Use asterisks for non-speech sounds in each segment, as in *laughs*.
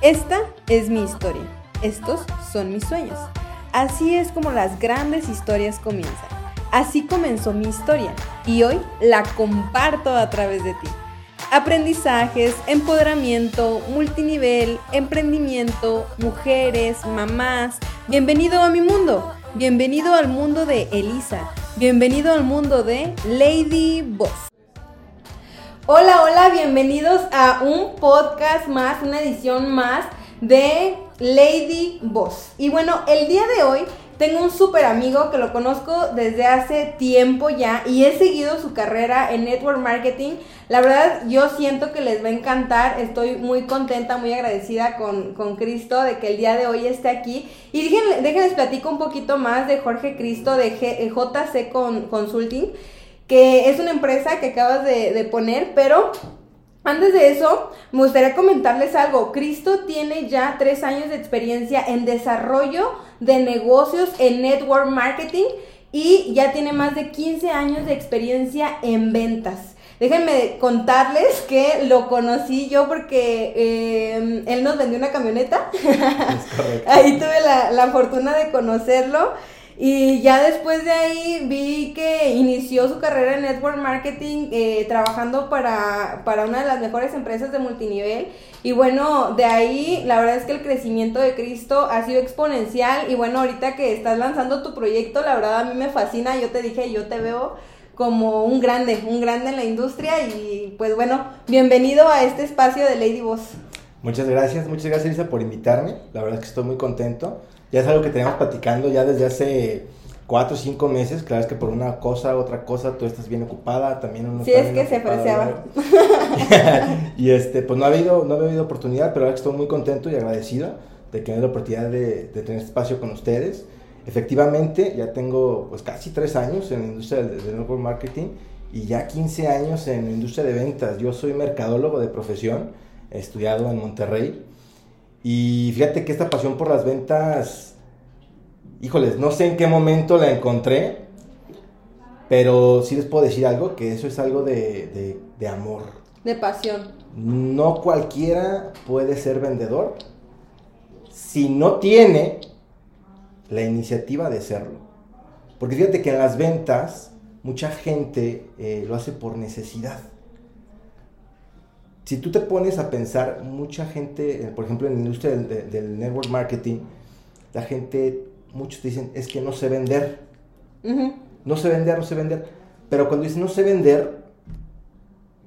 Esta es mi historia. Estos son mis sueños. Así es como las grandes historias comienzan. Así comenzó mi historia y hoy la comparto a través de ti. Aprendizajes, empoderamiento, multinivel, emprendimiento, mujeres, mamás. Bienvenido a mi mundo. Bienvenido al mundo de Elisa. Bienvenido al mundo de Lady Boss. Hola, hola, bienvenidos a un podcast más, una edición más de Lady Boss. Y bueno, el día de hoy tengo un súper amigo que lo conozco desde hace tiempo ya y he seguido su carrera en network marketing. La verdad, yo siento que les va a encantar. Estoy muy contenta, muy agradecida con, Cristo de que el día de hoy esté aquí. Y déjenles, déjenles platico un poquito más de Jorge Cristo de JC Consulting que es una empresa que acabas de, poner, pero antes de eso, me gustaría comentarles algo. Cristo tiene ya tres años de experiencia en desarrollo de negocios en network marketing y ya tiene más de 15 años de experiencia en ventas. Déjenme contarles que lo conocí yo porque eh, él nos vendió una camioneta. *laughs* Ahí tuve la, la fortuna de conocerlo. Y ya después de ahí vi que inició su carrera en network marketing eh, trabajando para, para una de las mejores empresas de multinivel. Y bueno, de ahí la verdad es que el crecimiento de Cristo ha sido exponencial. Y bueno, ahorita que estás lanzando tu proyecto, la verdad a mí me fascina. Yo te dije, yo te veo como un grande, un grande en la industria. Y pues bueno, bienvenido a este espacio de Lady Boss. Muchas gracias, muchas gracias por invitarme. La verdad es que estoy muy contento. Ya es algo que tenemos platicando ya desde hace cuatro o cinco meses. Claro, es que por una cosa, otra cosa, tú estás bien ocupada, también uno Sí, es que se apreciaba. *laughs* y este, pues no ha habido, no ha habido oportunidad, pero ahora estoy muy contento y agradecido de que me la oportunidad de, de, tener espacio con ustedes. Efectivamente, ya tengo pues casi tres años en la industria del, del network marketing y ya 15 años en la industria de ventas. Yo soy mercadólogo de profesión, he estudiado en Monterrey y fíjate que esta pasión por las ventas, híjoles, no sé en qué momento la encontré, pero sí les puedo decir algo, que eso es algo de, amor. De pasión. No cualquiera puede ser vendedor si no tiene la iniciativa de serlo. Porque fíjate que en las ventas mucha gente eh, lo hace por necesidad si tú te pones a pensar, mucha gente, eh, por ejemplo, en la industria del, network marketing, la gente, muchos te dicen, es que no sé vender. No sé vender, no sé vender. Pero cuando dicen no sé vender,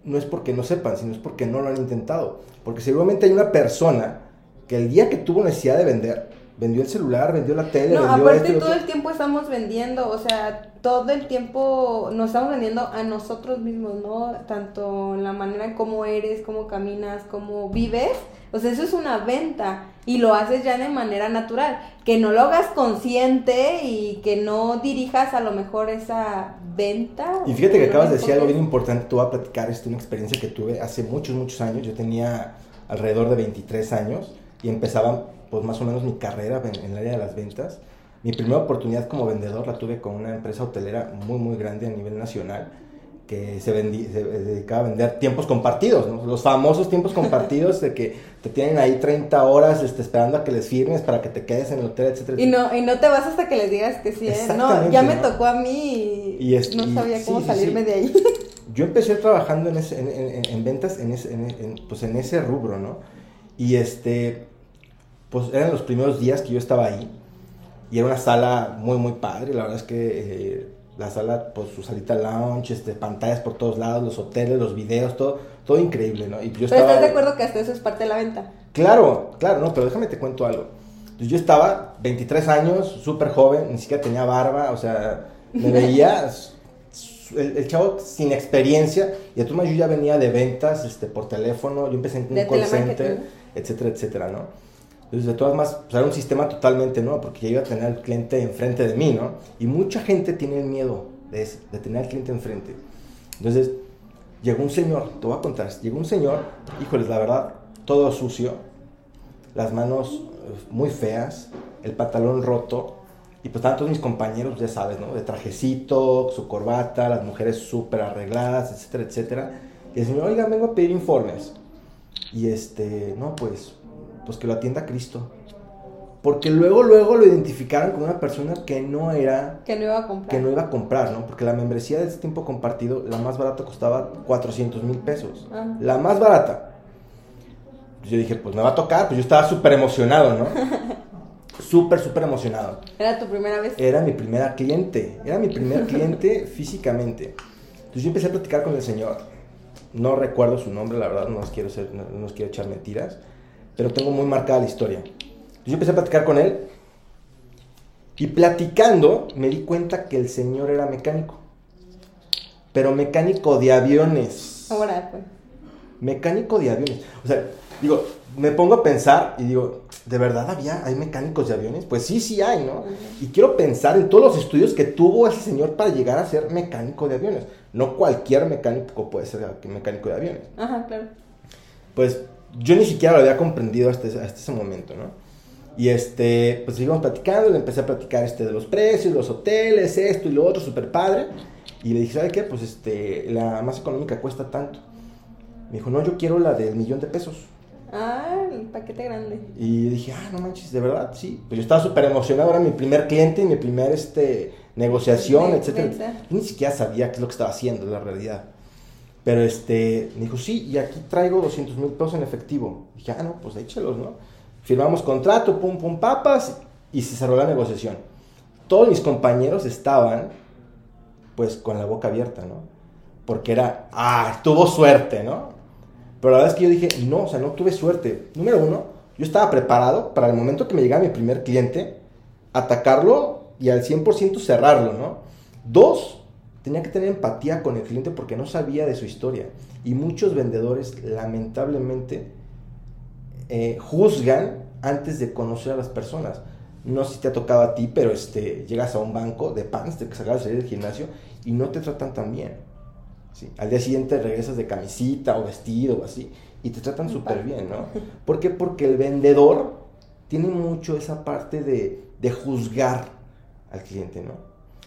no es porque no sepan, sino es porque no lo han intentado. Porque seguramente hay una persona que el día que tuvo necesidad de vender, vendió el celular, vendió la tele. No, aparte todo el tiempo estamos vendiendo, o sea, todo el tiempo nos estamos vendiendo a nosotros mismos, ¿no? Tanto la manera en cómo eres, cómo caminas, cómo vives. O sea, eso es una venta y lo haces ya de manera natural. Que no lo hagas consciente y que no dirijas a lo mejor esa venta. Y fíjate que acabas de decir algo bien importante. Tú vas a platicar esto, una experiencia que tuve hace muchos, muchos años. Yo tenía alrededor de 23 años y empezaba pues más o menos mi carrera en, en el área de las ventas mi primera oportunidad como vendedor la tuve con una empresa hotelera muy, muy grande a nivel nacional que se, dedicaba a vender tiempos compartidos, los famosos tiempos compartidos de que te tienen ahí 30 horas este, esperando a que les firmes para que te quedes en el hotel, etcétera. Y no, y no te vas hasta que les digas que sí, ¿eh? no, ya me tocó a mí y, no sabía cómo salirme de ahí. *laughs* Yo empecé trabajando en, en, ventas en ese, pues en ese rubro, ¿no? Y este, pues eran los primeros días que yo estaba ahí y era una sala muy, muy padre. La verdad es que eh, la sala, pues su salita lounge, este, pantallas por todos lados, los hoteles, los videos, todo, todo increíble, ¿no? Y yo pero estás de acuerdo que hasta eso es parte de la venta. Claro, claro, no, pero déjame te cuento algo. Entonces yo estaba 23 años, súper joven, ni siquiera tenía barba, o sea, me *laughs* veía el, chavo sin experiencia, y además yo ya venía de ventas este, por teléfono, yo empecé en un call center, etcétera, etcétera, ¿no? Entonces, de todas maneras, pues era un sistema totalmente nuevo, porque ya iba a tener al cliente enfrente de mí, ¿no? Y mucha gente tiene el miedo de, de tener al cliente enfrente. Entonces, llegó un señor, te voy a contar, llegó un señor, híjoles, la verdad, todo sucio, las manos eh, muy feas, el pantalón roto, y pues estaban todos mis compañeros, ya sabes, ¿no? De trajecito, su corbata, las mujeres súper arregladas, etcétera, etcétera. Y el señor, oiga, vengo a pedir informes. Y este, no, pues pues que lo atienda Cristo. Porque luego, luego lo identificaron como una persona que no era... Que no iba a comprar. Que no iba a comprar, ¿no? Porque la membresía de ese tiempo compartido, la más barata costaba 400 mil pesos. Ah. La más barata. Yo dije, pues me va a tocar, pues yo estaba súper emocionado, ¿no? *laughs* súper, súper emocionado. ¿Era tu primera vez? Era mi primera cliente, era mi primer cliente *laughs* físicamente. Entonces yo empecé a platicar con el señor. No recuerdo su nombre, la verdad, no os quiero, ser, no, no os quiero echar mentiras, pero tengo muy marcada la historia. Yo empecé a platicar con él y platicando me di cuenta que el señor era mecánico. Pero mecánico de aviones. Ahora, pues. Mecánico de aviones. O sea, digo, me pongo a pensar y digo, ¿de verdad había, hay mecánicos de aviones? Pues sí, sí hay, ¿no? Y quiero pensar en todos los estudios que tuvo ese señor para llegar a ser mecánico de aviones. No cualquier mecánico puede ser mecánico de aviones. Ajá, claro. Pues yo ni siquiera lo había comprendido hasta, hasta ese momento, ¿no? Y este, pues seguimos platicando, le empecé a platicar este de los precios, los hoteles, esto y lo otro, súper padre. Y le dije, ¿sabe qué? Pues este, la más económica cuesta tanto. Me dijo, no, yo quiero la del millón de pesos. Ah, el paquete grande. Y dije, ah, no manches, de verdad, sí. Pues yo estaba súper emocionado, era mi primer cliente y mi primer este, negociación. Yo ni siquiera sabía qué es lo que estaba haciendo, la realidad. Pero este, me dijo, sí, y aquí traigo 200 mil pesos en efectivo. dije, ah, no, pues échelos, ¿no? Firmamos contrato, pum, pum, papas, y se cerró la negociación. Todos mis compañeros estaban, pues, con la boca abierta, ¿no? Porque era, ah, tuvo suerte, ¿no? Pero la verdad es que yo dije, no, o sea, no tuve suerte. Número uno, yo estaba preparado para el momento que me llegara mi primer cliente, atacarlo y al 100% cerrarlo, ¿no? Dos, tenía que tener empatía con el cliente porque no sabía de su historia. Y muchos vendedores, lamentablemente, eh, juzgan antes de conocer a las personas. No sé si te ha tocado a ti, pero este, llegas a un banco de pants, te acabas de salir del gimnasio y no te tratan tan bien. ¿sí? Al día siguiente regresas de camisita o vestido o así y te tratan súper bien, ¿no? *laughs* ¿Por qué? Porque el vendedor tiene mucho esa parte de, de juzgar al cliente, ¿no?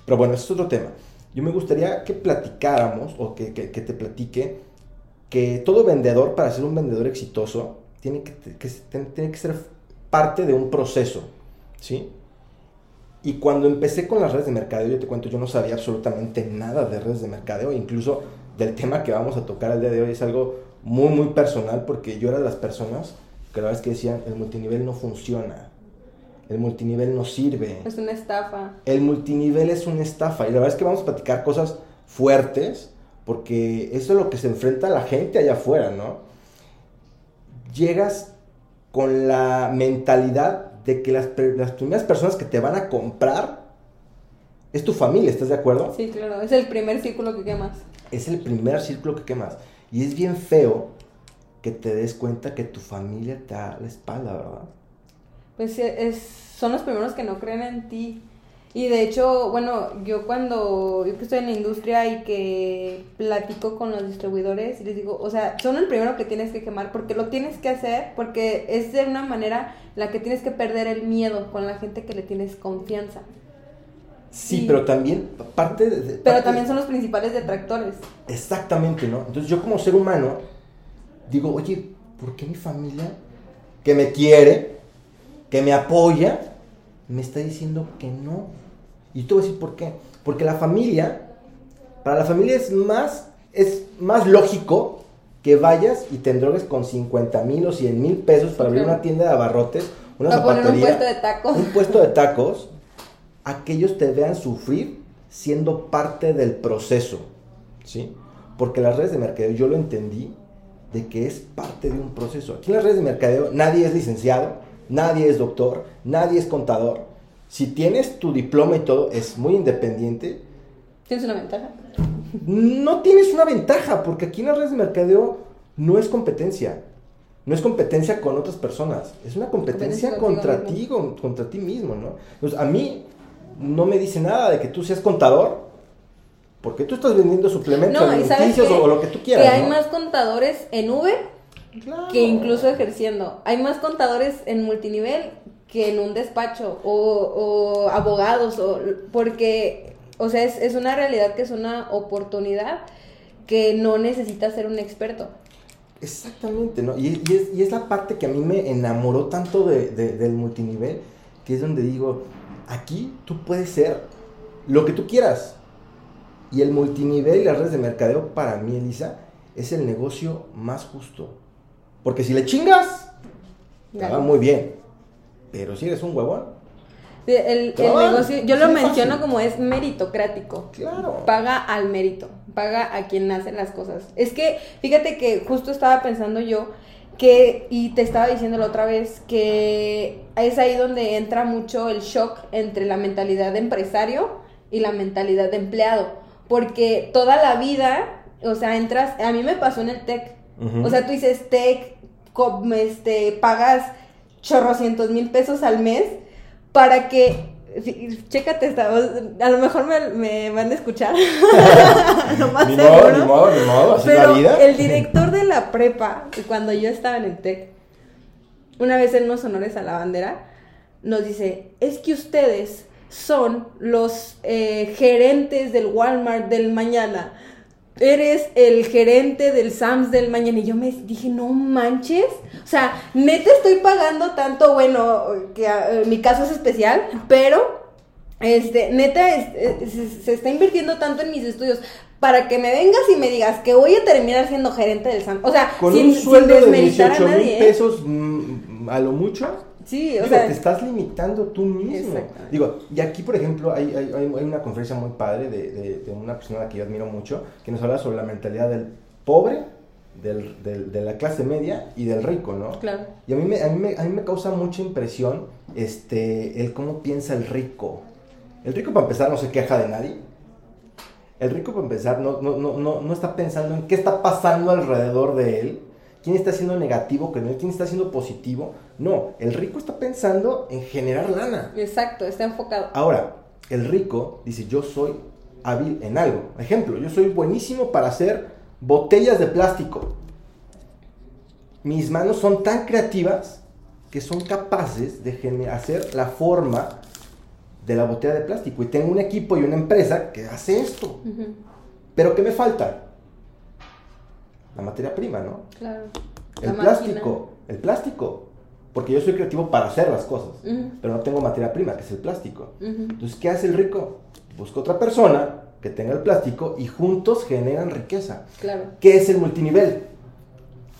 Pero bueno, ese es otro tema. Yo me gustaría que platicáramos o que, que- te platique que todo vendedor, para ser un vendedor exitoso, tiene que, tiene que ser parte de un proceso, ¿sí? Y cuando empecé con las redes de mercadeo, yo te cuento, yo no sabía absolutamente nada de redes de mercadeo, incluso del tema que vamos a tocar el día de hoy es algo muy, muy personal, porque yo era de las personas que la verdad que decían, el multinivel no funciona, el multinivel no sirve, Es una estafa. el multinivel es una estafa, y la verdad es que vamos a platicar cosas fuertes, porque eso es lo que se enfrenta la gente allá afuera, ¿no? Llegas con la mentalidad de que las, las primeras personas que te van a comprar es tu familia, ¿estás de acuerdo? Sí, claro. Es el primer círculo que quemas. Es el primer círculo que quemas. Y es bien feo que te des cuenta que tu familia te da la espalda, ¿verdad? Pues es, son los primeros que no creen en ti. Y de hecho, bueno, yo cuando, yo que estoy en la industria y que platico con los distribuidores y les digo, o sea, son el primero que tienes que quemar porque lo tienes que hacer, porque es de una manera la que tienes que perder el miedo con la gente que le tienes confianza. Sí, Sí. pero también parte de... de- Pero parte- también son los principales detractores. Exactamente, ¿no? Entonces yo como ser humano digo, oye, ¿por qué mi familia que me quiere, que me apoya, me está diciendo que no? Y te voy a decir por qué. Porque la familia, para la familia es más, es más lógico que vayas y te endrogues con 50 mil o 100 mil pesos para abrir una tienda de abarrotes, una Para poner un zapatería, puesto de tacos. un puesto de tacos, a que ellos te vean sufrir siendo parte del proceso, ¿sí? Porque las redes de mercadeo, yo lo entendí, de que es parte de un proceso. Aquí en las redes de mercadeo nadie es licenciado, nadie es doctor, nadie es contador. Si tienes tu diploma y todo, es muy independiente, Tienes una ventaja. no tienes una ventaja, porque aquí en las redes de mercadeo no es competencia. No es competencia con otras personas, es una competencia contra ti, con- contra ti mismo, ¿no? Entonces, a mí no me dice nada de que tú seas contador, porque tú estás vendiendo suplementos No, alimenticios o, o lo que tú quieras, que hay ¿no? más contadores en Uber Claro. que incluso ejerciendo. Hay más contadores en multinivel que en un despacho o, o abogados, o, porque, o sea, es, es una realidad que es una oportunidad que no necesita ser un experto. Exactamente, ¿no? Y, y es, y es la parte que a mí me enamoró tanto de, de- del multinivel, que es donde digo, aquí tú puedes ser lo que tú quieras. Y el multinivel y las redes de mercadeo, para mí, Elisa, es el negocio más justo. Porque si le chingas, te va muy bien. Pero si eres un huevón, El, negocio, yo lo menciono fácil. como es meritocrático. claro. Paga al mérito, paga a quien hace las cosas. Es que, fíjate que justo estaba pensando yo que, y te estaba diciendo la otra vez, que es ahí donde entra mucho el shock entre la mentalidad de empresario y la mentalidad de empleado. Porque toda la vida, o sea, entras, a mí me pasó en el O sea, tú dices TEC, co- este, pagas chorrocientos mil pesos al mes para que, chécate esta, a lo mejor me, me van a escuchar, *laughs* lo más ni seguro. modo, ni modo, ni modo, así es la Pero vida. el director de la prepa, cuando yo estaba en el TEC, una vez en unos honores a la bandera, nos dice, es que ustedes son los eh, gerentes del Walmart del mañana. Eres el gerente del Sams del mañana. Y yo me dije, no manches. O sea, neta estoy pagando tanto, bueno, que ah, en mi caso es especial, pero este, neta, es- es- se, se está invirtiendo tanto en mis estudios para que me vengas y me digas que voy a terminar siendo gerente del SAM. O sea, Con sin, un sin sueldo de desmeritar a 18 mil. ¿eh? pesos mm, a lo mucho, Sí, o Digo, sea, te estás limitando tú mismo. Digo, y aquí, por ejemplo, hay, hay, hay- una conferencia muy padre de, de- de una persona que yo admiro mucho, que nos habla sobre la mentalidad del pobre, del, del- de la clase media y del rico, ¿no? claro. Y a mí, me, a, mí me, a mí me causa mucha impresión este, el cómo piensa el rico. El rico, para empezar, no se queja de nadie. El rico, para empezar, no, no, no, no, no está pensando en qué está pasando alrededor de él. ¿Quién está siendo negativo con él? ¿Quién está siendo positivo? No, el rico está pensando en generar lana. Exacto, está enfocado. Ahora, el rico dice, yo soy hábil en algo. Ejemplo, yo soy buenísimo para hacer botellas de plástico. Mis manos son tan creativas que son capaces de hacer la forma de la botella de plástico. Y tengo un equipo y una empresa que hace esto. Ujú, Pero ¿qué me falta? La materia prima, ¿no? Claro. El La plástico. El plástico. Porque yo soy creativo para hacer las cosas. Pero no tengo materia prima, que es el plástico. Entonces, ¿qué hace el rico? Busca otra persona que tenga el plástico y juntos generan riqueza. Claro. ¿Qué es el multinivel?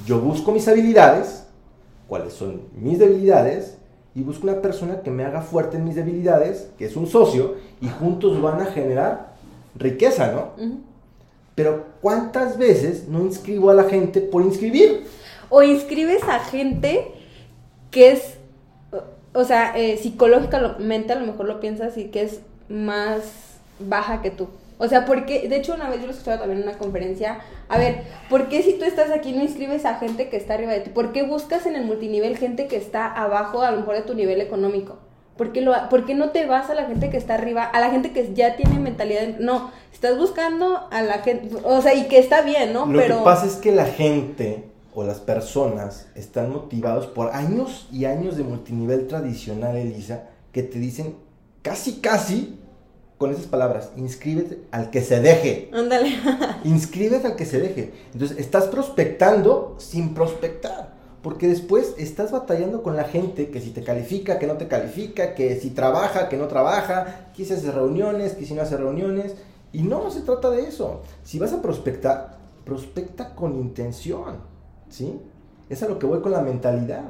Yo busco mis habilidades, cuáles son mis debilidades, y busco una persona que me haga fuerte en mis debilidades, que es un socio, y juntos van a generar riqueza, ¿no? Pero ¿cuántas veces no inscribo a la gente por inscribir? O inscribes a gente que es, o sea, eh, psicológicamente a lo mejor lo piensas y que es más baja que tú. O sea, porque, de hecho una vez yo lo escuchaba también en una conferencia, a ver, ¿por qué si tú estás aquí no inscribes a gente que está arriba de ti? ¿Por qué buscas en el multinivel gente que está abajo a lo mejor de tu nivel económico? ¿Por qué, lo, por qué no te vas a la gente que está arriba, a la gente que ya tiene mentalidad? de- no, estás buscando a la gente, o sea, y que está bien, ¿no? Lo Pero... que pasa es que la gente o las personas están motivados por años y años de multinivel tradicional, Elisa, que te dicen casi, casi con esas palabras, inscríbete al que se deje. Ándale. *laughs* Inscríbete al que se deje. Entonces, estás prospectando sin prospectar. Porque después estás batallando con la gente que si te califica, que no te califica, que si trabaja, que no trabaja, que si hace reuniones, que no hace reuniones. Y no se trata de eso. Si vas a prospectar, prospecta con intención. ¿Sí? Es a lo que voy con la mentalidad.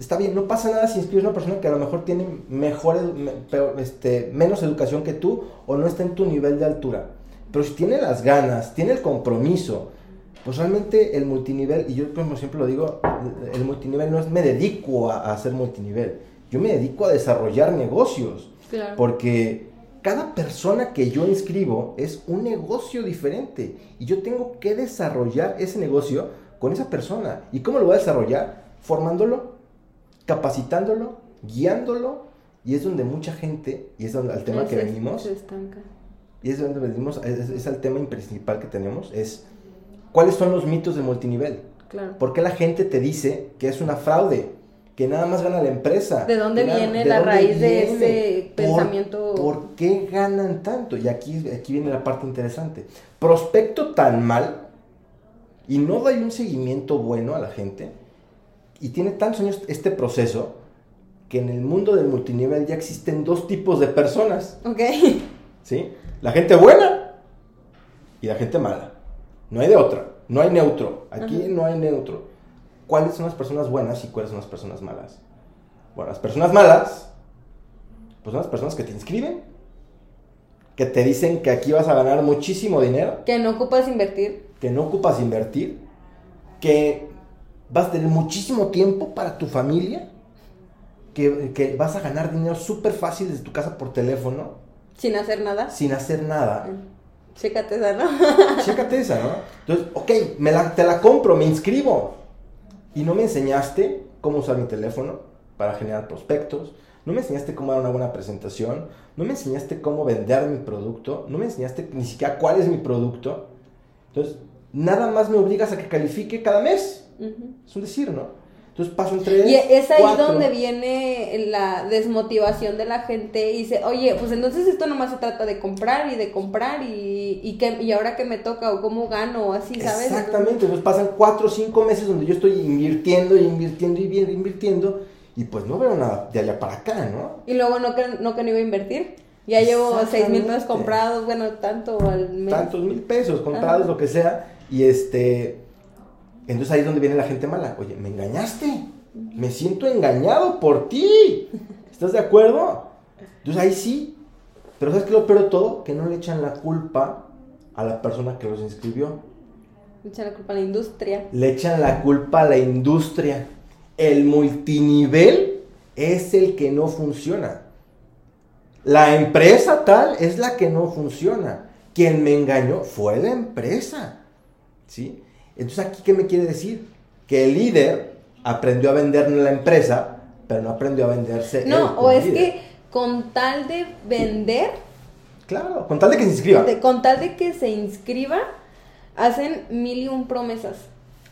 Está bien, no pasa nada si inscribes a una persona que a lo mejor tiene mejor, este, menos educación que tú o no está en tu nivel de altura. Pero si tiene las ganas, tiene el compromiso, pues realmente el multinivel, y yo como siempre lo digo, el multinivel no es me dedico a, a hacer multinivel, yo me dedico a desarrollar negocios, Claro. porque cada persona que yo inscribo es un negocio diferente y yo tengo que desarrollar ese negocio con esa persona. ¿Y cómo lo voy a desarrollar? Formándolo, capacitándolo, guiándolo, y es donde mucha gente, y es donde al tema que venimos, Se estanca. y es donde venimos, es, es- es el tema principal que tenemos, es cuáles son los mitos de multinivel. Claro. ¿Por qué la gente te dice que es una fraude? Que nada más gana la empresa. ¿De dónde viene ¿de la dónde raíz de ese ¿Por- pensamiento? ¿Por qué ganan tanto? Y aquí, aquí viene la parte interesante. Prospecto tan mal y no doy un seguimiento bueno a la gente, y tiene tantos años este proceso, que en el mundo del multinivel ya existen dos tipos de personas. Ok. ¿Sí? La gente buena y la gente mala. No hay de otra. No hay neutro. Aquí no hay neutro. ¿Cuáles son las personas buenas y cuáles son las personas malas? Bueno, las personas malas, pues son las personas que te inscriben, que te dicen que aquí vas a ganar muchísimo dinero, Que no ocupas invertir. que no ocupas invertir, que vas a tener muchísimo tiempo para tu familia, que, que vas a ganar dinero súper fácil desde tu casa por teléfono, Sin hacer nada. sin hacer nada. Chécate esa, ¿no? *laughs* Chécate esa, ¿no? Entonces, ok, me la, te la compro, me inscribo. Y no me enseñaste cómo usar mi teléfono para generar prospectos. No me enseñaste cómo dar una buena presentación. No me enseñaste cómo vender mi producto. No me enseñaste ni siquiera cuál es mi producto. Entonces, nada más me obligas a que califique cada mes. Ujú. Es un decir, ¿no? Entonces paso en tres. Y es ahí cuatro. donde viene la desmotivación de la gente y dice, oye, pues entonces esto nomás se trata de comprar y de comprar y, y, que, y ahora que me toca o cómo gano o así, ¿sabes? Exactamente, entonces pasan cuatro o cinco meses donde yo estoy invirtiendo y invirtiendo y bien invirtiendo y pues no veo nada de allá para acá, ¿no? Y luego no que no, que no iba a invertir. Ya llevo seis mil pesos comprados, bueno, tanto al mes. Tantos mil pesos comprados, Ajá. lo que sea, y este, entonces ahí es donde viene la gente mala. Oye, me engañaste, me siento engañado por ti, ¿estás de acuerdo? Entonces ahí sí, pero ¿sabes qué es lo peor de todo? Que no le echan la culpa a la persona que los inscribió. Echan la culpa a la industria. le echan la culpa a la industria. El multinivel es el que no funciona. La empresa tal es la que no funciona. Quien me engañó fue la empresa. ¿Sí? Entonces, ¿aquí qué me quiere decir? Que el líder aprendió a vender en la empresa, pero no aprendió a venderse. él No, como o es líder. que con tal de vender, Claro, con tal de que se inscriba. de- con tal de que se inscriba, hacen mil y un promesas.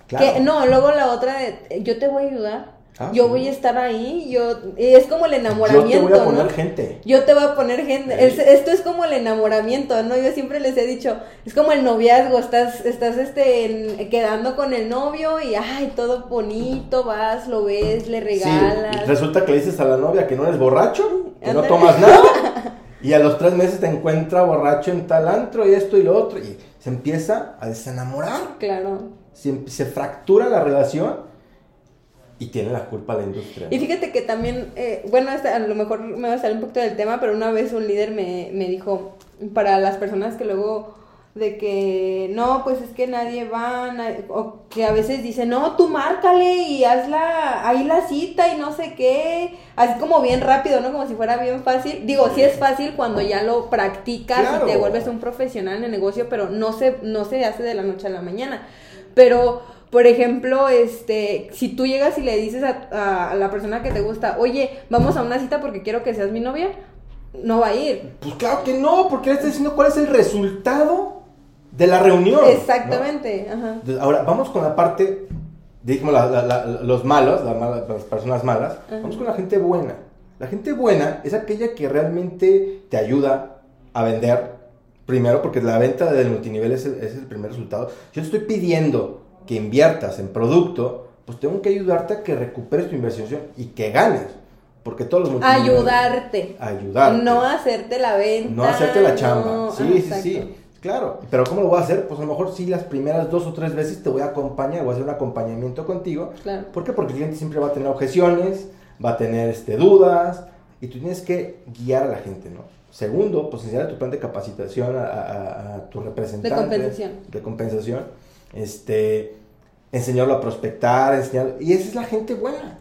Claro. Que, no, luego la otra de yo te voy a ayudar. Ah, yo sí. voy a estar ahí, yo es como el Yo enamoramiento, te voy a poner ¿no? gente. Yo te voy a poner gente. Sí. Es- esto es como el enamoramiento, ¿no? Yo siempre les he dicho, es como el noviazgo, estás, estás este, en- quedando con el novio y ay, todo bonito, vas, lo ves, le regalas. Sí, resulta que le dices a la novia que no eres borracho, que no tomas nada, *laughs* y a los tres meses te encuentra borracho en tal antro y esto y lo otro, y se empieza a desenamorar, Claro. se, se fractura la relación y tiene la culpa la industria. Y fíjate que también, eh, bueno, a lo mejor me va a salir un poquito del tema, pero una vez un líder me, me dijo, para las personas que luego, de que no, pues es que nadie va, o que a veces dicen, no, tú márcale y hazla ahí la cita y no sé qué, así como bien rápido, ¿no? Como si fuera bien fácil. Digo, sí es fácil cuando ya lo practicas Claro. y te vuelves un profesional en el negocio, pero no se, no se hace de la noche a la mañana. Pero, por ejemplo, este, si tú llegas y le dices a, la persona que te gusta, oye, vamos a una cita porque quiero que seas mi novia, no va a ir. Pues claro que no, porque le estás diciendo cuál es el resultado de la reunión. ¿no? Exactamente, ajá. Entonces, ahora vamos con la parte, dijimos la- la- la- los malos, mala- las personas malas, Ajá. vamos con la gente buena. La gente buena es aquella que realmente te ayuda a vender, primero, porque la venta del multinivel es el, es el primer resultado. Yo estoy pidiendo que inviertas en producto, pues tengo que ayudarte a que recuperes tu inversión y que ganes, porque todos los. Ayudarte. Ayudarte. No hacerte la venta. No hacerte la chamba. no- sí, ah, sí, exacto. sí. Claro. Pero ¿cómo lo voy a hacer? Pues a lo mejor sí las primeras dos o tres veces te voy a acompañar, voy a hacer un acompañamiento contigo. Claro. ¿Por qué? Porque el cliente siempre va a tener objeciones, va a tener este, dudas y tú tienes que guiar a la gente, ¿no? Segundo, pues enseñar tu plan de capacitación a, a- a tu representante. De compensación. De compensación. Este, enseñarlo a prospectar, enseñarlo. Y esa es la gente buena.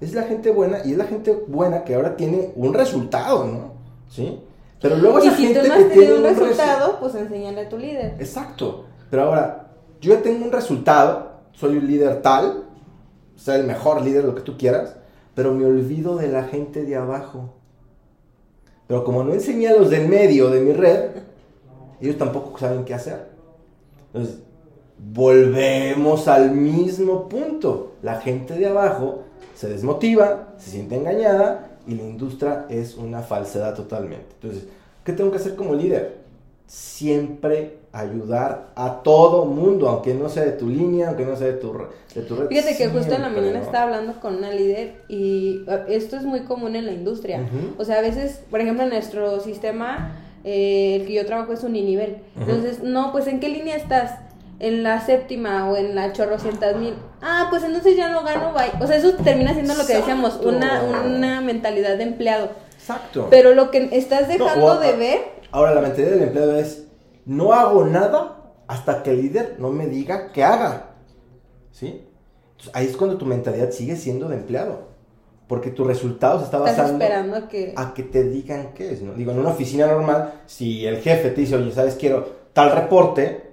Es la gente buena y es la gente buena que ahora tiene un resultado, ¿no? ¿Sí? Pero luego esa si gente tú no que has tiene tenido un resu- resultado, pues enséñale a tu líder. Exacto. Pero ahora, yo ya tengo un resultado, soy un líder tal, soy el mejor líder, lo que tú quieras, pero me olvido de la gente de abajo. Pero como no enseñé a los del medio de mi red, ellos tampoco saben qué hacer. Entonces, volvemos al mismo punto. La gente de abajo se desmotiva, se siente engañada y la industria es una falsedad totalmente. Entonces, ¿qué tengo que hacer como líder? siempre ayudar a todo mundo, aunque no sea de tu línea, aunque no sea de tu, de tu red. Fíjate que justo en la mañana ¿no? estaba hablando con una líder y uh, esto es muy común en la industria. Ujú. O sea, a veces, por ejemplo, en nuestro sistema, eh, el que yo trabajo es uninivel. Ujú. Entonces, no, pues ¿en qué línea estás? En la séptima o en la chorrocientas mil. Ah, pues entonces ya no gano, bye. O sea, eso termina siendo lo que decíamos, una, una mentalidad de empleado. Exacto. Pero lo que estás No, dejando o- de ver, Ahora, la mentalidad del empleado es, no hago nada hasta que el líder no me diga que haga. ¿Sí? Entonces, ahí es cuando tu mentalidad sigue siendo de empleado. Porque tu resultado se está basando esperando a que... a que te digan qué es, ¿no? Digo, en una oficina normal, si el jefe te dice, oye, ¿sabes? Quiero tal reporte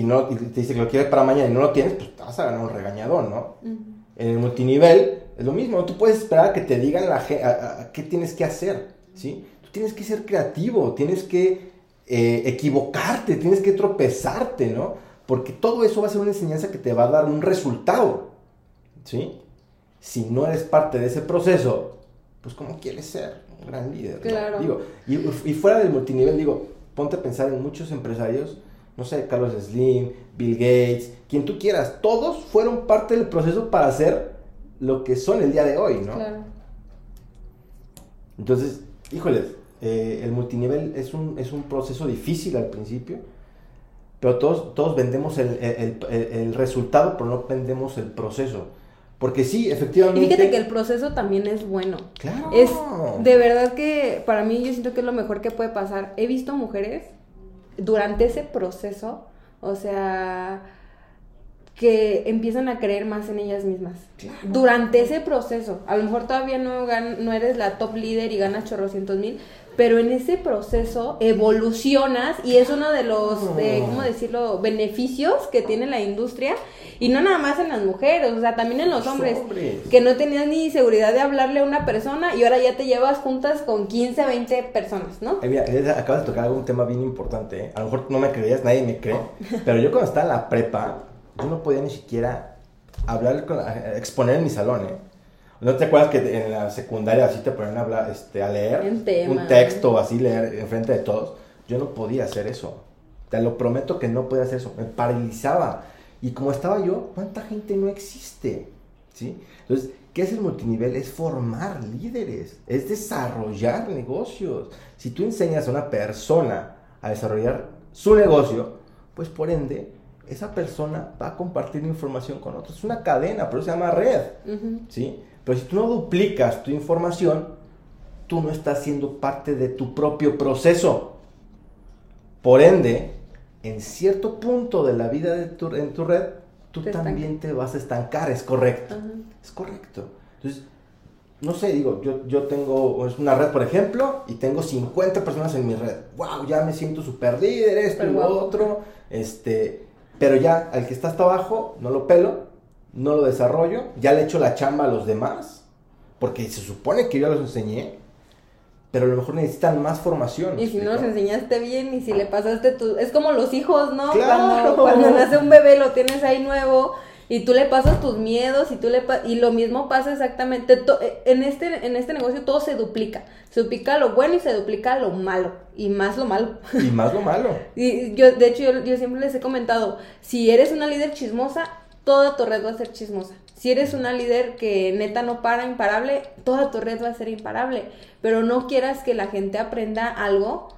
y, no, y te dice que lo quiere para mañana y no lo tienes, pues te vas a ganar un regañadón, ¿no? Ujú. En el multinivel es lo mismo, no tú puedes esperar a que te digan la, a- a- qué tienes que hacer, ¿sí? Tú tienes que ser creativo, tienes que eh, equivocarte, tienes que tropezarte, ¿no? Porque todo eso va a ser una enseñanza que te va a dar un resultado, ¿sí? Si no eres parte de ese proceso, pues ¿cómo quieres ser un gran líder? no? Claro. Digo, y, y fuera del multinivel, digo, ponte a pensar en muchos empresarios, no sé, Carlos Slim, Bill Gates, quien tú quieras, todos fueron parte del proceso para ser lo que son el día de hoy, ¿no? Claro. Entonces, híjoles, eh, el multinivel es un, es un proceso difícil al principio, pero todos, todos vendemos el, el- el- el resultado, pero no vendemos el proceso. Porque sí, Y efectivamente... fíjate que el proceso también es bueno. Claro. Es de verdad que para mí yo siento que es lo mejor que puede pasar. He visto mujeres durante ese proceso, o sea, que empiezan a creer más en ellas mismas. Claro. Durante ese proceso, a lo mejor todavía no, gan- no eres la top líder y ganas chorrocientos mil, pero en ese proceso evolucionas y es uno de los, eh, ¿cómo decirlo?, beneficios que tiene la industria. Y no nada más en las mujeres, o sea, también en los Los hombres. hombres. Que no tenías ni seguridad de hablarle a una persona y ahora ya te llevas juntas con 15, 20 personas, ¿no? Eh, mira, acabas de tocar algún tema bien importante. ¿eh? A lo mejor no me creías, nadie me cree. Pero yo cuando estaba en la prepa, yo no podía ni siquiera hablar, con la- exponer en mi salón. ¿eh? ¿No te acuerdas que en la secundaria así te ponían a, hablar, este, a leer Un texto así, leer enfrente de todos? Yo no podía hacer eso. Te lo prometo que no podía hacer eso. Me paralizaba. Y como estaba yo, ¿cuánta gente no existe? ¿Sí? Entonces, ¿qué es el multinivel? Es formar líderes, es desarrollar negocios. Si tú enseñas a una persona a desarrollar su negocio, pues por ende, esa persona va a compartir información con otros. Es una cadena, pero se llama red. ¿sí? Pero si tú no duplicas tu información, tú no estás siendo parte de tu propio proceso. Por ende, en cierto punto de la vida de tu, en tu red, tú Te también te vas a estancar, es correcto. Ajá. Es correcto. Entonces, no sé, digo, yo, yo tengo es una red, por ejemplo, y tengo 50 personas en mi red. ¡Wow! Ya me siento súper líder, esto y guapo. otro. Este, pero ya, al que está hasta abajo, no lo pelo, no lo desarrollo, ya le echo la chamba a los demás, porque se supone que yo ya los enseñé, pero a lo mejor necesitan más formación. ¿me Y si no los enseñaste bien y si le pasaste tu... Es como los hijos, ¿no? Claro. Cuando, cuando nace un bebé lo tienes ahí nuevo y tú le pasas tus miedos y tú le pa- y lo mismo pasa exactamente eh, en este en este negocio todo se duplica se duplica lo bueno y se duplica lo malo y más lo malo Y más lo malo. *laughs* y yo de hecho yo, yo siempre les he comentado si eres una líder chismosa toda tu red va a ser chismosa si eres una líder que neta no para imparable toda tu red va a ser imparable pero no quieras que la gente aprenda algo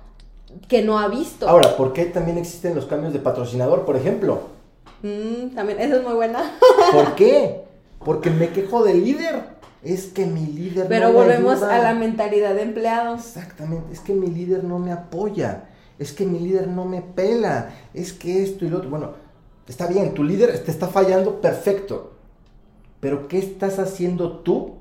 que no ha visto Ahora, ¿por qué también existen los cambios de patrocinador, por ejemplo? Mm, también esa es muy buena *laughs* ¿Por qué? *laughs* Porque me quejo del líder. Es que mi líder pero no me volvemos ayuda. a la mentalidad de empleados Exactamente, es que mi líder no me apoya, es que mi líder no me pela, es que esto y lo otro. Bueno, está bien, tu líder te está fallando, perfecto. Pero ¿qué estás haciendo tú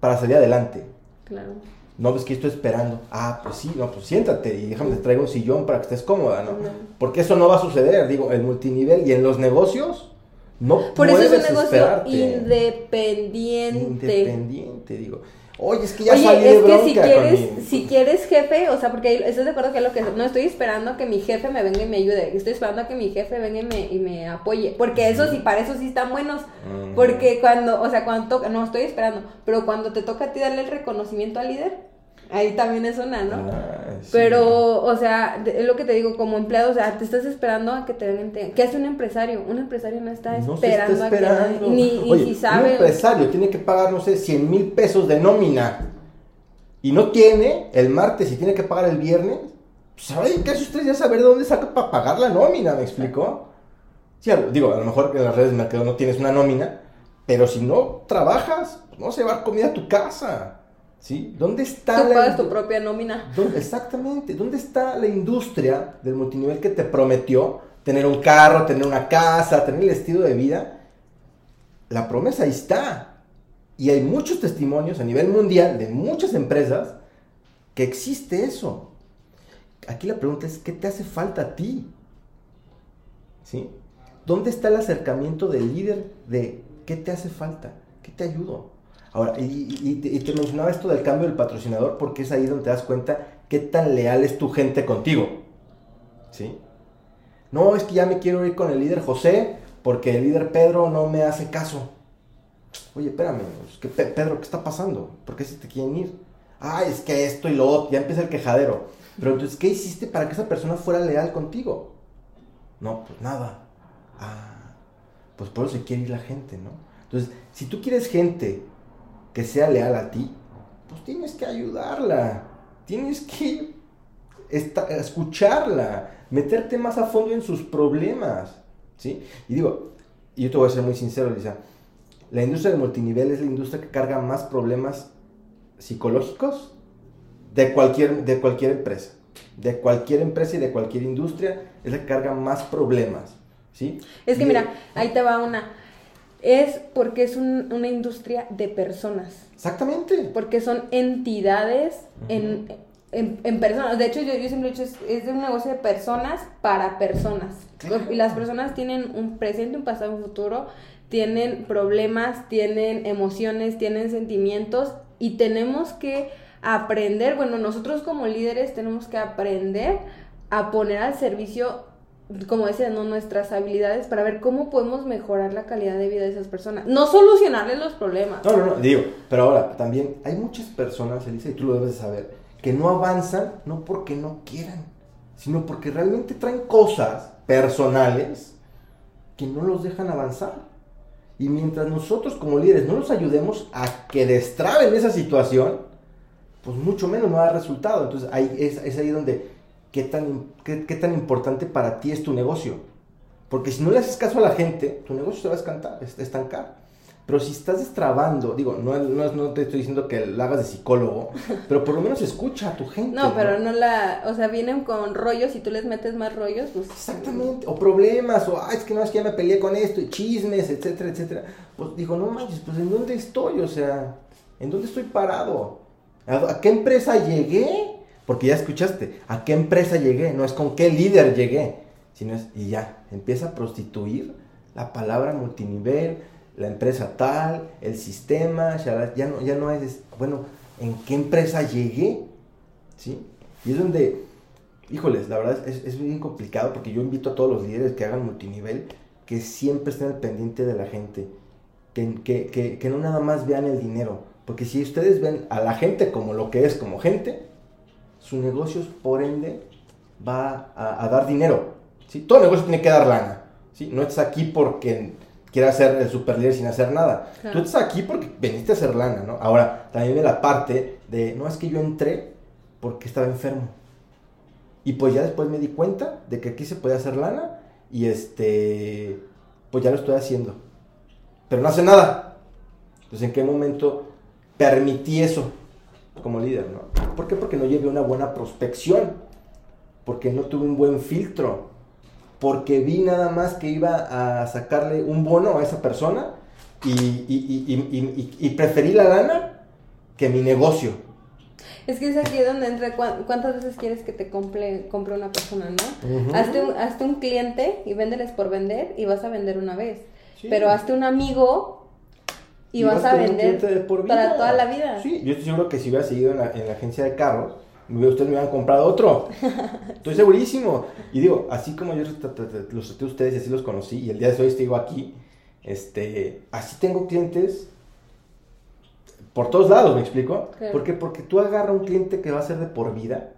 para salir adelante? claro No ves que estoy esperando. Ah, pues sí, no, pues siéntate y déjame te traigo un sillón para que estés cómoda, ¿no? No. Porque eso no va a suceder, digo, el multinivel y en los negocios no por eso es un negocio esperarte. independiente Independiente, digo. Oye, es que ya Oye, salí es de que si quieres, mi- si quieres jefe, o sea, porque estás de acuerdo que es lo que no estoy esperando que mi jefe me venga y me ayude, estoy esperando a que mi jefe venga y me, y me apoye, porque eso sí, para eso sí están buenos, porque cuando, o sea, cuando toca, no estoy esperando, pero cuando te toca a ti darle el reconocimiento al líder, Ahí también es una, ¿no? Ah, Pero, o sea, es lo que te digo, como empleado, o sea, te estás esperando a que te vengan. ¿Qué hace un empresario? Un empresario no está esperando, a que. Ni, si sabe. Un empresario tiene que pagar, no sé, 100 mil pesos de nómina. Y no tiene el martes y tiene que pagar el viernes. ¿Sabe qué hace usted ya saber de dónde saca para pagar la nómina? ¿Me explicó? Sí, digo, a lo mejor en las redes de mercado no tienes una nómina, pero si no trabajas, pues no se va a a tu casa. ¿Sí? ¿Dónde está Tú pagas tu propia nómina. exactamente. ¿Dónde está la industria del multinivel que te prometió tener un carro, tener una casa, tener el estilo de vida? La promesa ahí está. Y hay muchos testimonios a nivel mundial de muchas empresas que existe eso. Aquí la pregunta es, ¿qué te hace falta a ti? ¿Sí? ¿Dónde está el acercamiento del líder de qué te hace falta? ¿Qué te ayudo? Ahora, y, te, mencionaba esto del cambio del patrocinador porque es ahí donde te das cuenta qué tan leal es tu gente contigo. ¿Sí? No, es que ya me quiero ir con el líder José porque el líder Pedro no me hace caso. Oye, espérame, ¿qué, Pedro, ¿qué está pasando? ¿Por qué se te quieren ir? Ay, es que esto y lo otro, ya empieza el quejadero. Pero entonces, ¿qué hiciste para que esa persona fuera leal contigo? No, pues nada. Ah, pues por eso se quiere ir la gente, ¿no? Entonces, si tú quieres gente que sea leal a ti, pues tienes que ayudarla, tienes que escucharla, meterte más a fondo en sus problemas, ¿sí? Y digo, yo te voy a ser muy sincero, Lisa, la industria del multinivel es la industria que carga más problemas psicológicos de cualquier, de cualquier empresa. De cualquier empresa y de cualquier industria es la que carga más problemas, ¿sí? Es que mira, ahí te va una es porque es una industria de personas. Exactamente. Porque son entidades en, personas. De hecho, yo, siempre he dicho, es, de un negocio de personas para personas. Y las personas tienen un presente, un pasado, un futuro, tienen problemas, tienen emociones, tienen sentimientos y tenemos que aprender, bueno, nosotros como líderes tenemos que aprender a poner al servicio como decía, ¿no? nuestras habilidades para ver cómo podemos mejorar la calidad de vida de esas personas. No solucionarles los problemas. No, no, no, digo, pero ahora también hay muchas personas, Elisa, y tú lo debes de saber, que no avanzan no porque no quieran, sino porque realmente traen cosas personales que no los dejan avanzar. Y mientras nosotros como líderes no los ayudemos a que destraben esa situación, pues mucho menos no da resultado. Entonces ahí es, es ahí donde qué tan, qué, tan importante para ti es tu negocio. Porque si no le haces caso a la gente, tu negocio se va a escantar, estancar. Pero si estás destrabando, digo, no, no, te estoy diciendo que lo hagas de psicólogo, *laughs* pero por lo menos escucha a tu gente. No, pero no la, o sea, vienen con rollos y tú les metes más rollos, pues. Exactamente, o problemas, o, ay, es que no, es que ya me peleé con esto, y chismes, etcétera, etcétera. Pues digo, no manches, pues ¿en dónde estoy? O sea, ¿en dónde estoy parado? ¿A qué empresa llegué? Porque ya escuchaste, ¿a qué empresa llegué? No es con qué líder llegué, sino es, y ya, empieza a prostituir la palabra multinivel, la empresa tal, el sistema, ya no, ya no es, bueno, ¿en qué empresa llegué? ¿Sí? Y es donde, híjoles, la verdad es, es bien complicado porque yo invito a todos los líderes que hagan multinivel que siempre estén al pendiente de la gente, que, que, que no nada más vean el dinero, porque si ustedes ven a la gente como lo que es como gente, su negocio, por ende, va a, dar dinero. ¿sí? Todo negocio tiene que dar lana. ¿sí? No estás aquí porque quieras ser el super líder sin hacer nada. Tú estás aquí porque veniste a hacer lana, ¿no? Ahora, también viene la parte de, no es que yo entré porque estaba enfermo. Y pues ya después me di cuenta de que aquí se puede hacer lana y este, pues ya lo estoy haciendo. Pero no hace nada. Entonces, ¿en qué momento permití eso? Como líder, ¿no? ¿Por qué? Porque no llevé una buena prospección, porque no tuve un buen filtro, porque vi nada más que iba a sacarle un bono a esa persona y, preferí la lana que mi negocio. Es que es aquí donde entra, ¿cuántas veces quieres que te compre, compre una persona, no? hazte, un, cliente y véndeles por vender y vas a vender una vez. Pero hazte un amigo y, vas, a vender para toda la vida. Sí, yo estoy seguro que si hubiera seguido en la, en la agencia de carros, ustedes me hubieran comprado otro. *laughs* Estoy segurísimo. Y digo, así como yo los traté a ustedes y así los conocí, y el día de hoy estoy aquí, este, así tengo clientes por todos lados, ¿me explico? Claro. ¿Por qué? Porque tú agarras un cliente que va a ser de por vida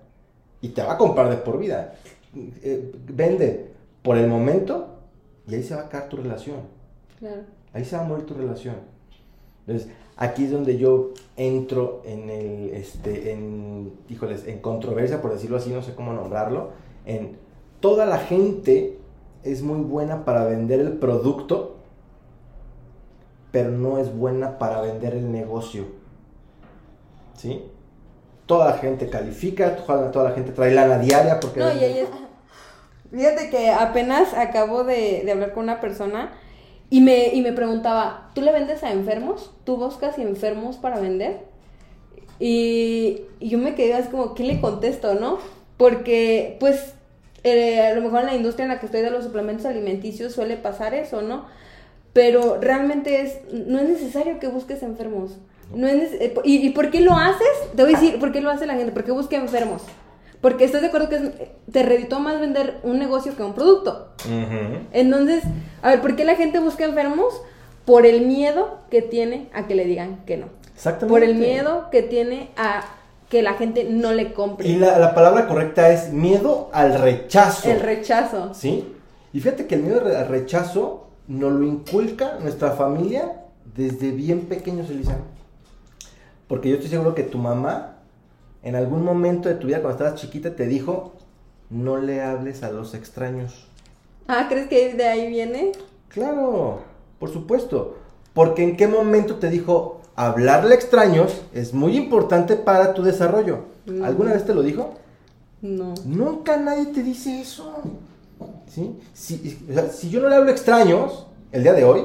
y te va a comprar de por vida. Eh, vende por el momento y ahí se va a acabar tu relación. Claro. Ahí se va a morir tu relación. Entonces, aquí es donde yo entro en el, este, en, híjoles, en controversia, por decirlo así, no sé cómo nombrarlo, en toda la gente es muy buena para vender el producto, pero no es buena para vender el negocio. ¿Sí? Toda la gente califica, toda toda la gente trae lana diaria porque... No, y ahí es- Fíjate que apenas acabo de, de hablar con una persona y me, y me preguntaba, ¿tú le vendes a enfermos? ¿Tú buscas enfermos para vender? Y, y yo me quedé así como, ¿qué le contesto, no? Porque, pues, eh, a lo mejor en la industria en la que estoy de los suplementos alimenticios suele pasar eso, ¿no? Pero realmente es, no es necesario que busques enfermos. No es eh, ¿y, ¿Y por qué lo haces? Te voy a decir, ¿por qué lo hace la gente? ¿Por qué busca enfermos? Porque estás de acuerdo que es- te reditó más vender un negocio que un producto. Entonces, a ver, ¿por qué la gente busca enfermos? Por el miedo que tiene a que le digan que no. Exactamente. Por el miedo que tiene a que la gente no le compre. Y la, la palabra correcta es miedo al rechazo. El rechazo. ¿Sí? Y fíjate que el miedo al rechazo nos lo inculca nuestra familia desde bien pequeños, Elisa. Porque yo estoy seguro que tu mamá, en algún momento de tu vida, cuando estabas chiquita, te dijo, no le hables a los extraños. Ah, ¿crees que de ahí viene? Claro, por supuesto. Porque en qué momento te dijo, hablarle a extraños es muy importante para tu desarrollo. Mm. ¿Alguna vez te lo dijo? No. Nunca nadie te dice eso. ¿Sí? Si, o sea, si yo no le hablo a extraños, el día de hoy,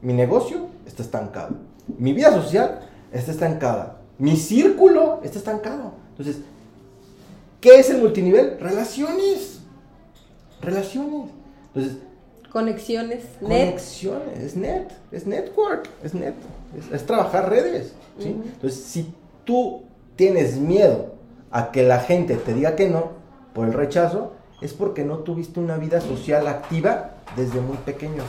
mi negocio está estancado. Mi vida social está estancada. Mi círculo está estancado. Entonces, ¿qué es el multinivel? Relaciones. Relaciones. Entonces, Conexiones. Net. conexiones, es net, es network, es net, es, es trabajar redes. ¿sí? Entonces, si tú tienes miedo a que la gente te diga que no por el rechazo, es porque no tuviste una vida social activa desde muy pequeño.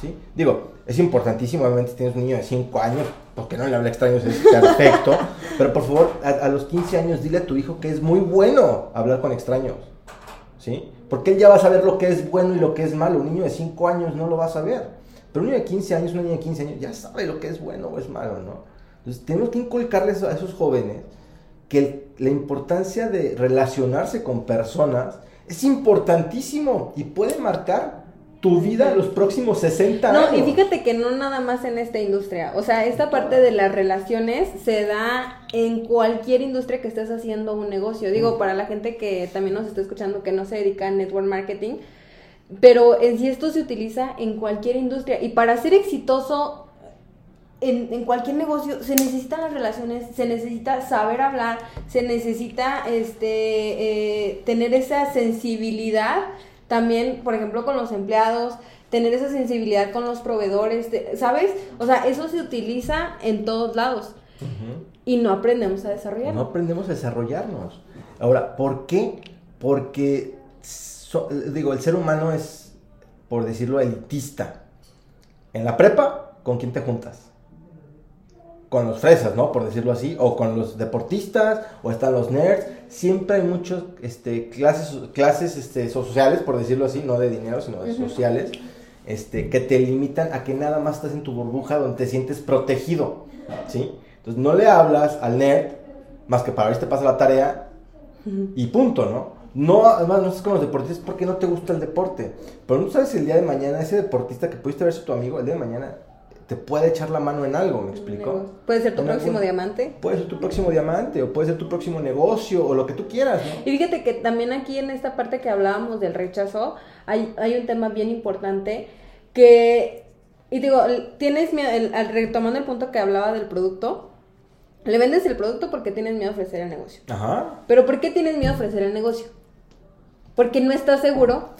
¿Sí? Digo, es importantísimo, obviamente, si tienes un niño de 5 años, porque no le habla extraños, es perfecto. *laughs* pero por favor, a, a los 15 años, dile a tu hijo que es muy bueno hablar con extraños. ¿sí? Porque él ya va a saber lo que es bueno y lo que es malo. Un niño de 5 años no lo va a saber. Pero un niño de 15 años, una niña de 15 años, ya sabe lo que es bueno o es malo, ¿no? Entonces tenemos que inculcarles a esos jóvenes que el- la importancia de relacionarse con personas es importantísimo y puede marcar tu vida los próximos 60 años. No, y fíjate que no nada más en esta industria. O sea, esta parte de las relaciones se da en cualquier industria que estés haciendo un negocio. Digo, para la gente que también nos está escuchando que no se dedica a network marketing, pero en sí esto se utiliza en cualquier industria. Y para ser exitoso en, en cualquier negocio se necesitan las relaciones, se necesita saber hablar, se necesita este eh, tener esa sensibilidad también, por ejemplo, con los empleados, tener esa sensibilidad con los proveedores, ¿sabes? O sea, eso se utiliza en todos lados y no aprendemos a No desarrollarlo. aprendemos a desarrollarnos. Ahora, ¿por qué? Porque, so- digo, el ser humano es, por decirlo, elitista. En la prepa, ¿con quién te juntas? Con los fresas, ¿no? Por decirlo así, o con los deportistas, o están los nerds. Siempre hay muchas este, clases, clases este, sociales, por decirlo así, no de dinero, sino de sociales, este, que te limitan a que nada más estás en tu burbuja donde te sientes protegido, ¿sí? Entonces no le hablas al nerd más que para ver si te pasa la tarea y punto, ¿no? No, además no estás con los deportistas porque no te gusta el deporte. Pero no sabes si el día de mañana ese deportista que pudiste ver si tu amigo, el día de mañana te puede echar la mano en algo, ¿me explico? Puede ser tu próximo diamante. Puede ser tu próximo diamante o puede ser tu próximo negocio o lo que tú quieras, ¿no? Y fíjate que también aquí en esta parte que hablábamos del rechazo, hay, hay un tema bien importante que, y digo, el- tienes miedo, el- al- retomando el punto que hablaba del producto, le vendes el producto porque tienes miedo a ofrecer el negocio. Ajá. Pero ¿por qué tienes miedo a ofrecer el negocio? Porque no estás seguro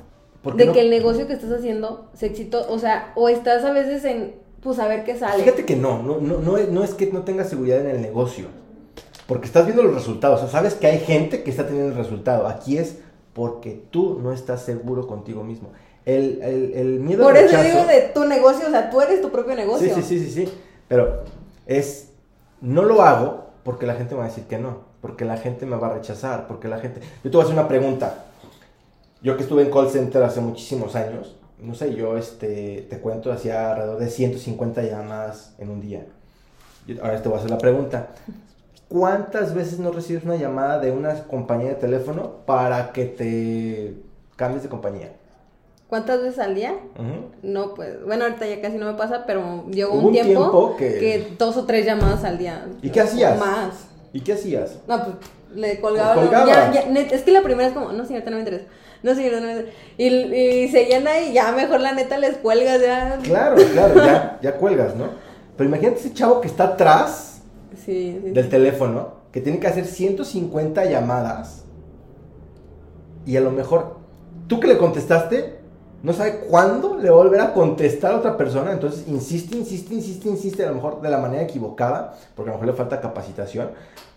¿Por qué de no? que el negocio que estás haciendo se exito, o sea, o estás a veces en, pues a ver qué sale. Fíjate que no, no, no, no, es, no es que no tengas seguridad en el negocio. Porque estás viendo los resultados. O sea, sabes que hay gente que está teniendo el resultado. Aquí es porque tú no estás seguro contigo mismo. El, el, el miedo Por al eso rechazo- digo de tu negocio, o sea, tú eres tu propio negocio. Sí, sí, sí, sí, sí. Pero es no lo hago porque la gente me va a decir que no, porque la gente me va a rechazar, porque la gente... Yo te voy a hacer una pregunta. Yo que estuve en call center hace muchísimos años, no sé, yo este, te cuento, hacía alrededor de 150 llamadas en un día. ahora te voy a hacer la pregunta. ¿Cuántas veces no recibes una llamada de una compañía de teléfono para que te cambies de compañía? ¿Cuántas veces al día? No, pues, bueno, ahorita ya casi no me pasa, pero llegó un, tiempo, que... dos o tres llamadas al día. ¿Y qué hacías? Más. ¿Y qué hacías? No, pues, le colgaba. es que la primera es como, no, señorita, no me interesa. No, señorita, no interesa. Y, y seguían ahí, ya mejor la neta les cuelgas, ya. Claro, claro, ya, ya cuelgas, ¿no? Pero imagínate ese chavo que está atrás del teléfono, que tiene que hacer 150 llamadas. Y a lo mejor, tú que le contestaste, no sabe cuándo le va a volver a contestar a otra persona, entonces insiste, insiste, insiste, insiste, a lo mejor de la manera equivocada, porque a lo mejor le falta capacitación,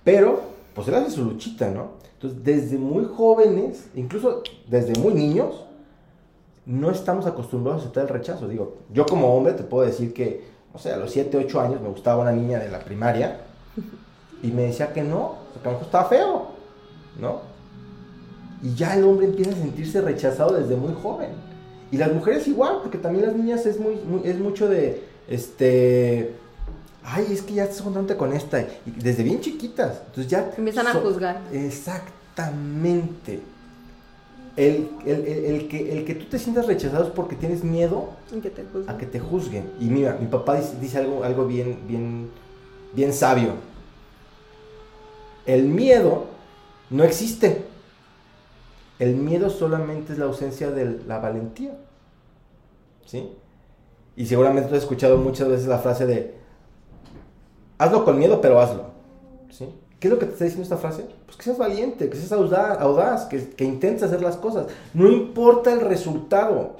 pero pues él hace su luchita, ¿no? Entonces, desde muy jóvenes, incluso desde muy niños, no estamos acostumbrados a aceptar el rechazo. Digo, yo como hombre te puedo decir que, o sea, a los 7, 8 años me gustaba una niña de la primaria y me decía que no, que a lo mejor estaba feo, ¿no? Y ya el hombre empieza a sentirse rechazado desde muy joven. Y las mujeres igual, porque también las niñas es muy, es mucho de este ay, es que ya estás juntándote con esta, y desde bien chiquitas, entonces ya... Empiezan a juzgar. Exactamente. El, el, que, el que tú te sientas rechazado es porque tienes miedo a que te juzguen. Y mira, mi papá dice, algo, algo bien, bien, bien sabio. El miedo no existe. El miedo solamente es la ausencia de la valentía. ¿Sí? Y seguramente tú has escuchado muchas veces la frase de, hazlo con miedo, pero hazlo. ¿Sí? ¿Qué es lo que te está diciendo esta frase? Pues que seas valiente, que seas audaz, que, que intentes hacer las cosas. No importa el resultado.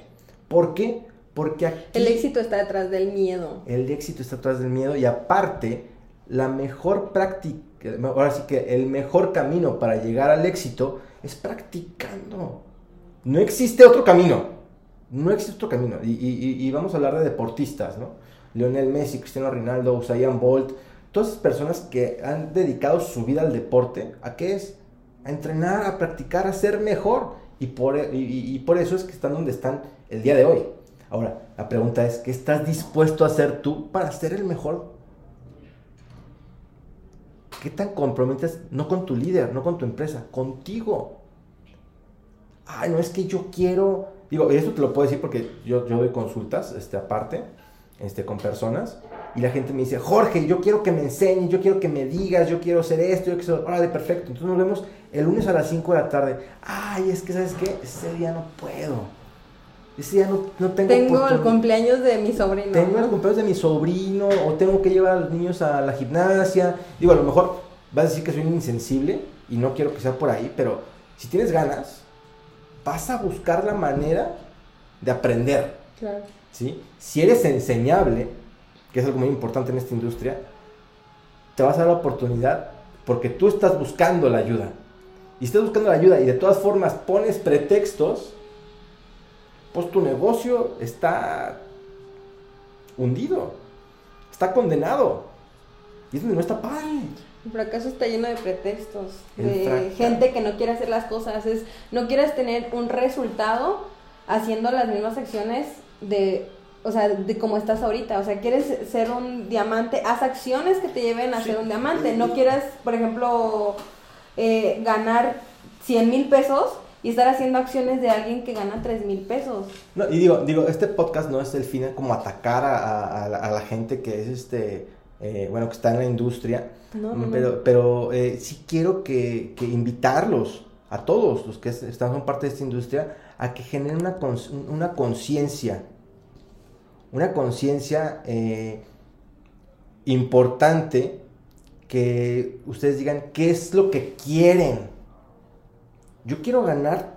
¿Por qué? Porque aquí... El éxito está detrás del miedo. El éxito está detrás del miedo y aparte, la mejor práctica, ahora sí que el mejor camino para llegar al éxito es practicando. No existe otro camino. No existe otro camino. Y, vamos a hablar de deportistas, ¿no? Lionel Messi, Cristiano Ronaldo, Usain Bolt, todas esas personas que han dedicado su vida al deporte, ¿a qué es? A entrenar, a practicar, a ser mejor. Y por, y por eso es que están donde están el día de hoy. Ahora, la pregunta es, ¿qué estás dispuesto a hacer tú para ser el mejor ¿Qué tan comprometes, no con tu líder, no con tu empresa, contigo? Ay, no es que yo quiero, digo, esto te lo puedo decir porque yo, yo doy consultas, este, aparte, este, con personas, y la gente me dice, Jorge, yo quiero que me enseñes, yo quiero que me digas, yo quiero hacer esto, yo quiero ser, de perfecto. Entonces nos vemos el lunes a las 5 de la tarde. Ay, es que, ¿sabes qué? Ese día no puedo ese día no, no tengo. Tengo el cumpleaños de mi sobrino. Tengo el cumpleaños de mi sobrino, o tengo que llevar a los niños a la gimnasia. Digo, a lo mejor vas a decir que soy insensible y no quiero que sea por ahí, pero si tienes ganas, vas a buscar la manera de aprender. Claro. ¿sí? Si eres enseñable, que es algo muy importante en esta industria, te vas a dar la oportunidad porque tú estás buscando la ayuda. Y estás buscando la ayuda y de todas formas pones pretextos pues tu negocio está hundido, está condenado. Y es donde no está padre. El fracaso está lleno de pretextos, de gente que no quiere hacer las cosas. Es, no quieres tener un resultado haciendo las mismas acciones de, o sea, de como estás ahorita. O sea, quieres ser un diamante, haz acciones que te lleven a ser un diamante. No quieras, por ejemplo, eh, ganar 100 mil pesos y estar haciendo acciones de alguien que gana 3 mil pesos. No, y digo, digo, este podcast no es el fin de como atacar a, la, gente que es este, eh, bueno, que está en la industria, pero, pero eh, sí quiero que, invitarlos a todos los que están en parte de esta industria a que generen una, una conciencia, una conciencia eh, importante que ustedes digan qué es lo que quieren yo quiero ganar,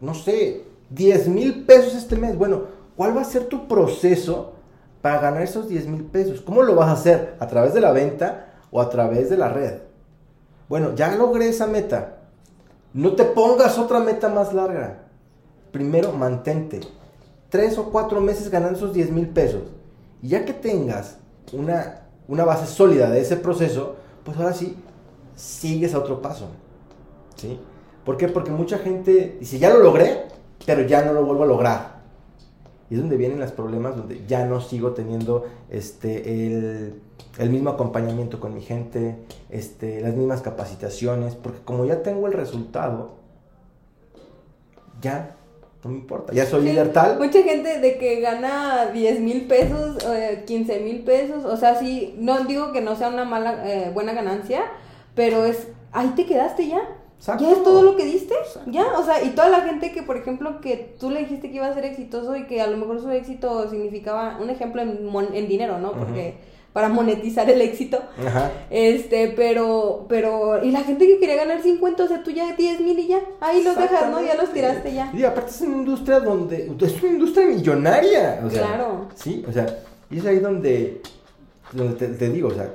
no sé, 10 mil pesos este mes. Bueno, ¿cuál va a ser tu proceso para ganar esos 10 mil pesos? ¿Cómo lo vas a hacer? ¿A través de la venta o a través de la red? Bueno, ya logré esa meta. No te pongas otra meta más larga. Primero, mantente. Tres o cuatro meses ganando esos 10 mil pesos. Y ya que tengas una una base sólida de ese proceso, pues ahora sí, sigues a otro paso. ¿Sí? ¿Por qué? Porque mucha gente dice, ya lo logré, pero ya no lo vuelvo a lograr. Y es donde vienen los problemas, donde ya no sigo teniendo este, el, el mismo acompañamiento con mi gente, este, las mismas capacitaciones, porque como ya tengo el resultado, ya no me importa, ya soy Sí, líder tal. Mucha gente de que gana 10 mil pesos, eh, 15 mil pesos, o sea, sí, no digo que no sea una mala, eh, buena ganancia, pero es, ahí te quedaste ya. Exacto. ¿Ya es todo lo que diste? Exacto. Ya, o sea, y toda la gente que, por ejemplo, que tú le dijiste que iba a ser exitoso y que a lo mejor su éxito significaba, un ejemplo en, mon- en dinero, ¿no? Porque para monetizar el éxito, Ajá. este, pero, pero, y la gente que quería ganar 50, o sea, tú ya 10 mil y ya, ahí los dejas, ¿no? Ya los tiraste ya. Y aparte es una industria donde, es una industria millonaria. O sea, Claro. Sí, o sea, y es ahí donde, donde te, te digo, o sea,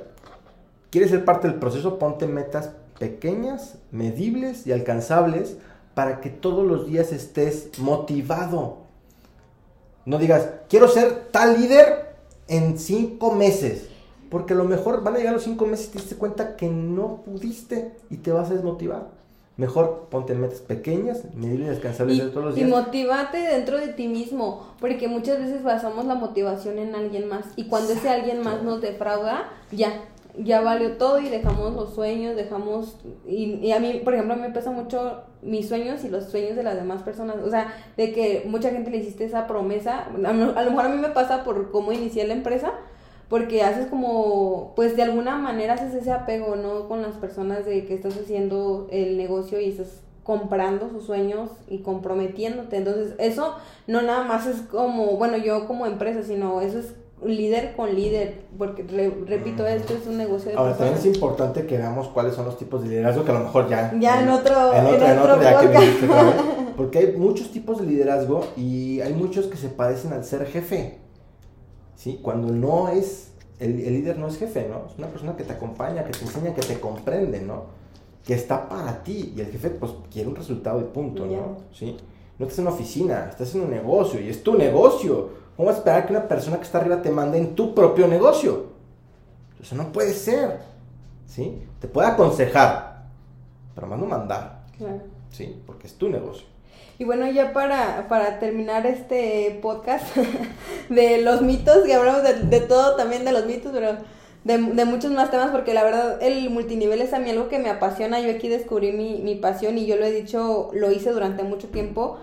quieres ser parte del proceso, ponte metas pequeñas, medibles y alcanzables para que todos los días estés motivado. No digas, quiero ser tal líder en cinco meses. Porque a lo mejor van a llegar los cinco meses y te diste cuenta que no pudiste y te vas a desmotivar. Mejor ponte metas pequeñas, medibles y alcanzables Y, de todos los y días. motivate dentro de ti mismo, porque muchas veces basamos la motivación en alguien más y cuando ese alguien más nos defrauda, ya, ya valió todo y dejamos los sueños, dejamos, y, y a mí, por ejemplo, me pesa mucho mis sueños y los sueños de las demás personas, o sea, de que mucha gente le hiciste esa promesa, a, a lo mejor a mí me pasa por cómo inicié la empresa, porque haces como, pues de alguna manera haces ese apego, ¿no? Con las personas de que estás haciendo el negocio y estás comprando sus sueños y comprometiéndote. Entonces, eso no nada más es como, bueno, yo como empresa, sino eso es líder con líder, porque re- repito, esto es un negocio de Ahora, también personas. es importante que veamos cuáles son los tipos de liderazgo que a lo mejor ya... Ya en otro- En otro, en en otro otro que vez. *laughs* Porque hay muchos tipos de liderazgo y hay muchos que se parecen al ser jefe. ¿Sí? Cuando no es... El, el líder no es jefe, ¿no? Es una persona que te acompaña, que te enseña, que te comprende, ¿no? Que está para ti. Y el jefe, pues, quiere un resultado y punto. ¿no? ¿Sí? No estás en una oficina, estás en un negocio y es tu negocio. ¿Cómo esperar que una persona que está arriba te mande en tu propio negocio? Eso no puede ser. ¿Sí? Te puede aconsejar, pero más no mandar. Claro. ¿Sí? Porque es tu negocio. Y bueno, ya para, para terminar este podcast *laughs* de los mitos, que hablamos de, de todo también de los mitos, pero de, de muchos más temas, porque la verdad el multinivel es a mí algo que me apasiona. Yo aquí descubrí mi, mi pasión y yo lo he dicho, lo hice durante mucho tiempo.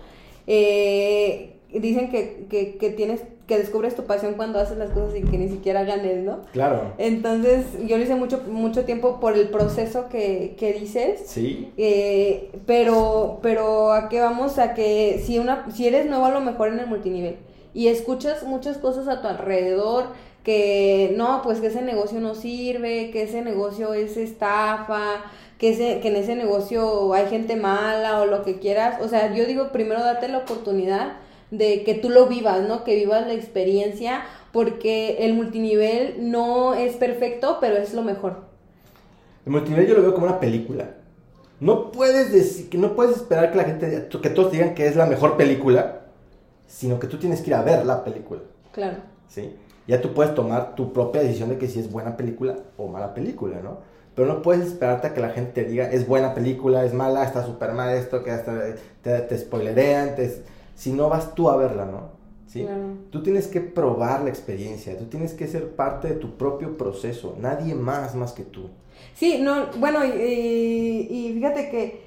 Eh, dicen que, que, que tienes que descubres tu pasión cuando haces las cosas y que ni siquiera ganes, ¿no? Claro. Entonces, yo lo hice mucho, mucho tiempo por el proceso que, que dices. Sí. Eh, pero, pero a qué vamos a que si una, si eres nuevo a lo mejor en el multinivel y escuchas muchas cosas a tu alrededor que no, pues que ese negocio no sirve, que ese negocio es estafa, que ese, que en ese negocio hay gente mala o lo que quieras. O sea, yo digo primero date la oportunidad de que tú lo vivas, ¿no? Que vivas la experiencia, porque el multinivel no es perfecto, pero es lo mejor. El multinivel yo lo veo como una película. No puedes decir, que no puedes esperar que la gente, que todos digan que es la mejor película, sino que tú tienes que ir a ver la película, Claro. ¿sí? Ya tú puedes tomar tu propia decisión de que si es buena película o mala película, ¿no? Pero no puedes esperarte a que la gente te diga es buena película, es mala, está súper mal esto, que hasta te, te spoilerean, te- si no vas tú a verla, ¿no? ¿Sí? Claro. Tú tienes que probar la experiencia, tú tienes que ser parte de tu propio proceso, nadie más más que tú. Sí, no, bueno, y, y- y fíjate que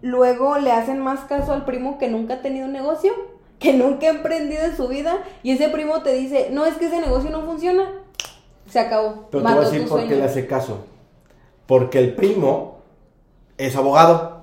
luego le hacen más caso al primo que nunca ha tenido un negocio, que nunca ha emprendido en su vida, y ese primo te dice, no, es que ese negocio no funciona, se acabó, Pero te voy a decir por qué le hace caso. Porque el primo es abogado,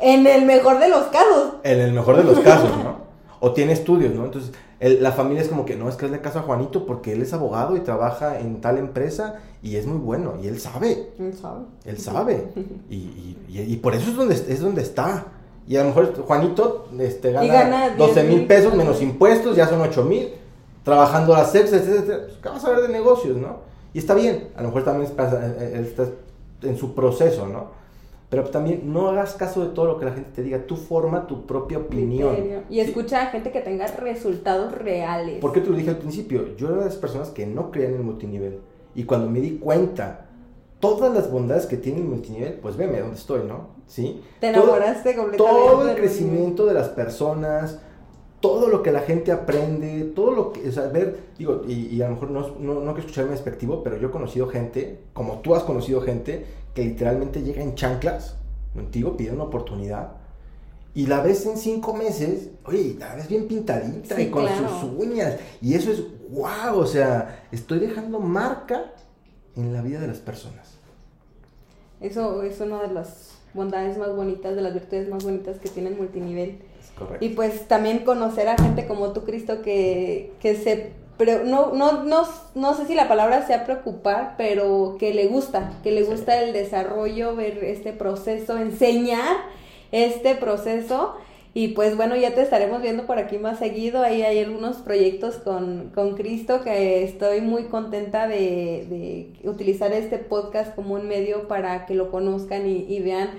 En el mejor de los casos. en el mejor de los casos, ¿no? O tiene estudios, ¿no? Entonces, el- la familia es como que, no, es que hazle caso a Juanito porque él es abogado y trabaja en tal empresa y es muy bueno y él sabe, ¿Quién sabe? él sabe. Y, y- y- y por eso es donde, es donde está. Y a lo mejor Juanito este, gana, gana 12 mil 10,000 pesos menos impuestos, ya son 8 mil, trabajando las extras, etcétera. Pues, ¿Qué vas a ver de negocios, no? Y está bien, a lo mejor también pasa- eh, eh, él está en su proceso, ¿no? Pero también no hagas caso de todo lo que la gente te diga, tú forma tu propia opinión. Y Sí. escucha a gente que tenga resultados reales. ¿Por qué te lo dije al principio? Yo era de las personas que no creían en el multinivel. Y cuando me di cuenta todas las bondades que tiene el multinivel, pues veme dónde estoy, ¿no? ¿Sí? Te enamoraste todo, completamente. Todo el crecimiento de las personas, todo lo que la gente aprende, todo lo que, o sea, ver, digo, y, y a lo mejor no, no, no quiero escucharme despectivo, pero yo he conocido gente, como tú has conocido gente, que literalmente llega en chanclas contigo, pide una oportunidad, y la ves en cinco meses, oye, la ves bien pintadita Sí, y con claro. sus uñas, y eso es wow, o sea, estoy dejando marca en la vida de las personas. Eso es una de las bondades más bonitas, de las virtudes más bonitas que tiene el multinivel. Correcto. Y pues también conocer a gente como tú, Cristo, que, que se... pre- no, no, no, no sé si la palabra sea preocupar, pero que le gusta, que le Sí. gusta el desarrollo, ver este proceso, enseñar este proceso. Y pues bueno, ya te estaremos viendo por aquí más seguido. Ahí hay algunos proyectos con, con Cristo que estoy muy contenta de, de utilizar este podcast como un medio para que lo conozcan y, y vean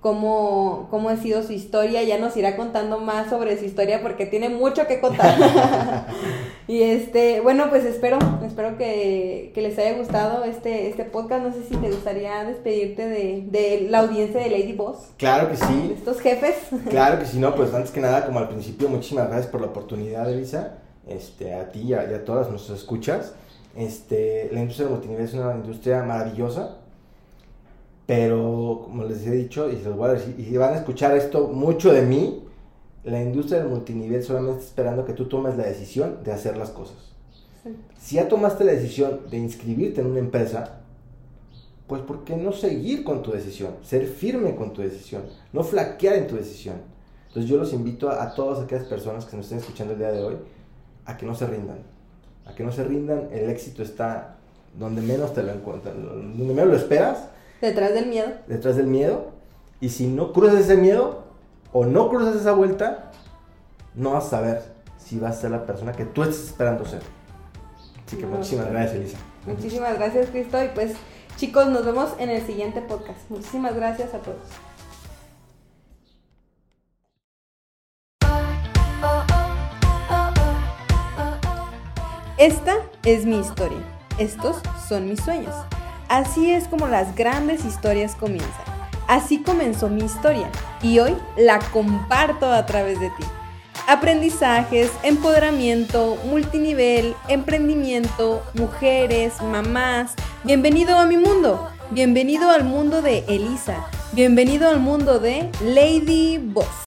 cómo, cómo ha sido su historia. Ya nos irá contando más sobre su historia porque tiene mucho que contar. *laughs* y este, bueno, pues espero, espero que, que les haya gustado este, este podcast. No sé si te gustaría despedirte de, de la audiencia de Lady Boss, Claro que de sí, estos jefes. claro que sí, no, pues *laughs* antes que nada, como al principio, muchísimas gracias por la oportunidad, Elisa, este, a ti y a, y a todas nuestras escuchas. Este, la industria del multinivel es una industria maravillosa, pero como les he dicho, y se los voy a decir, y van a escuchar esto mucho de mí, la industria del multinivel solamente está esperando que tú tomes la decisión de hacer las cosas. Si ya tomaste la decisión de inscribirte en una empresa, pues ¿por qué no seguir con tu decisión? Ser firme con tu decisión, no flaquear en tu decisión. Entonces yo los invito a, a todas aquellas personas que nos estén escuchando el día de hoy a que no se rindan, a que no se rindan, el éxito está donde menos te lo encuentras, donde menos lo esperas, Detrás del miedo. detrás del miedo, y si no cruzas ese miedo o no cruzas esa vuelta, no vas a saber si vas a ser la persona que tú estás esperando ser. Así que No, muchísimas sí. gracias, Elisa. Muchísimas gracias, Cristo. Y pues, chicos, nos vemos en el siguiente podcast. Muchísimas gracias a todos. Esta es mi historia. Estos son mis sueños. Así es como las grandes historias comienzan. Así comenzó mi historia y hoy la comparto a través de ti. Aprendizajes, empoderamiento, multinivel, emprendimiento, mujeres, mamás. Bienvenido a mi mundo. Bienvenido al mundo de Elisa. Bienvenido al mundo de Lady Boss.